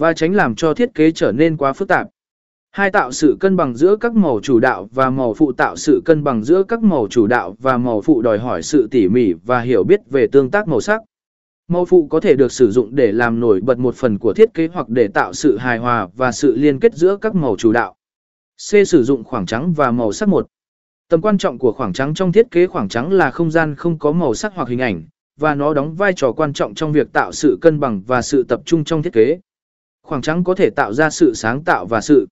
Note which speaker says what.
Speaker 1: và tránh làm cho thiết kế trở nên quá phức tạp. Hai tạo sự cân bằng giữa các màu chủ đạo và màu phụ tạo sự cân bằng giữa các màu chủ đạo và màu phụ đòi hỏi sự tỉ mỉ và hiểu biết về tương tác màu sắc. Màu phụ có thể được sử dụng để làm nổi bật một phần của thiết kế hoặc để tạo sự hài hòa và sự liên kết giữa các màu chủ đạo. C. Sử dụng khoảng trắng và màu sắc một. Tầm quan trọng của khoảng trắng trong thiết kế khoảng trắng là không gian không có màu sắc hoặc hình ảnh, và nó đóng vai trò quan trọng trong việc tạo sự cân bằng và sự tập trung trong thiết kế. Khoảng trắng có thể tạo ra sự sáng tạo và sự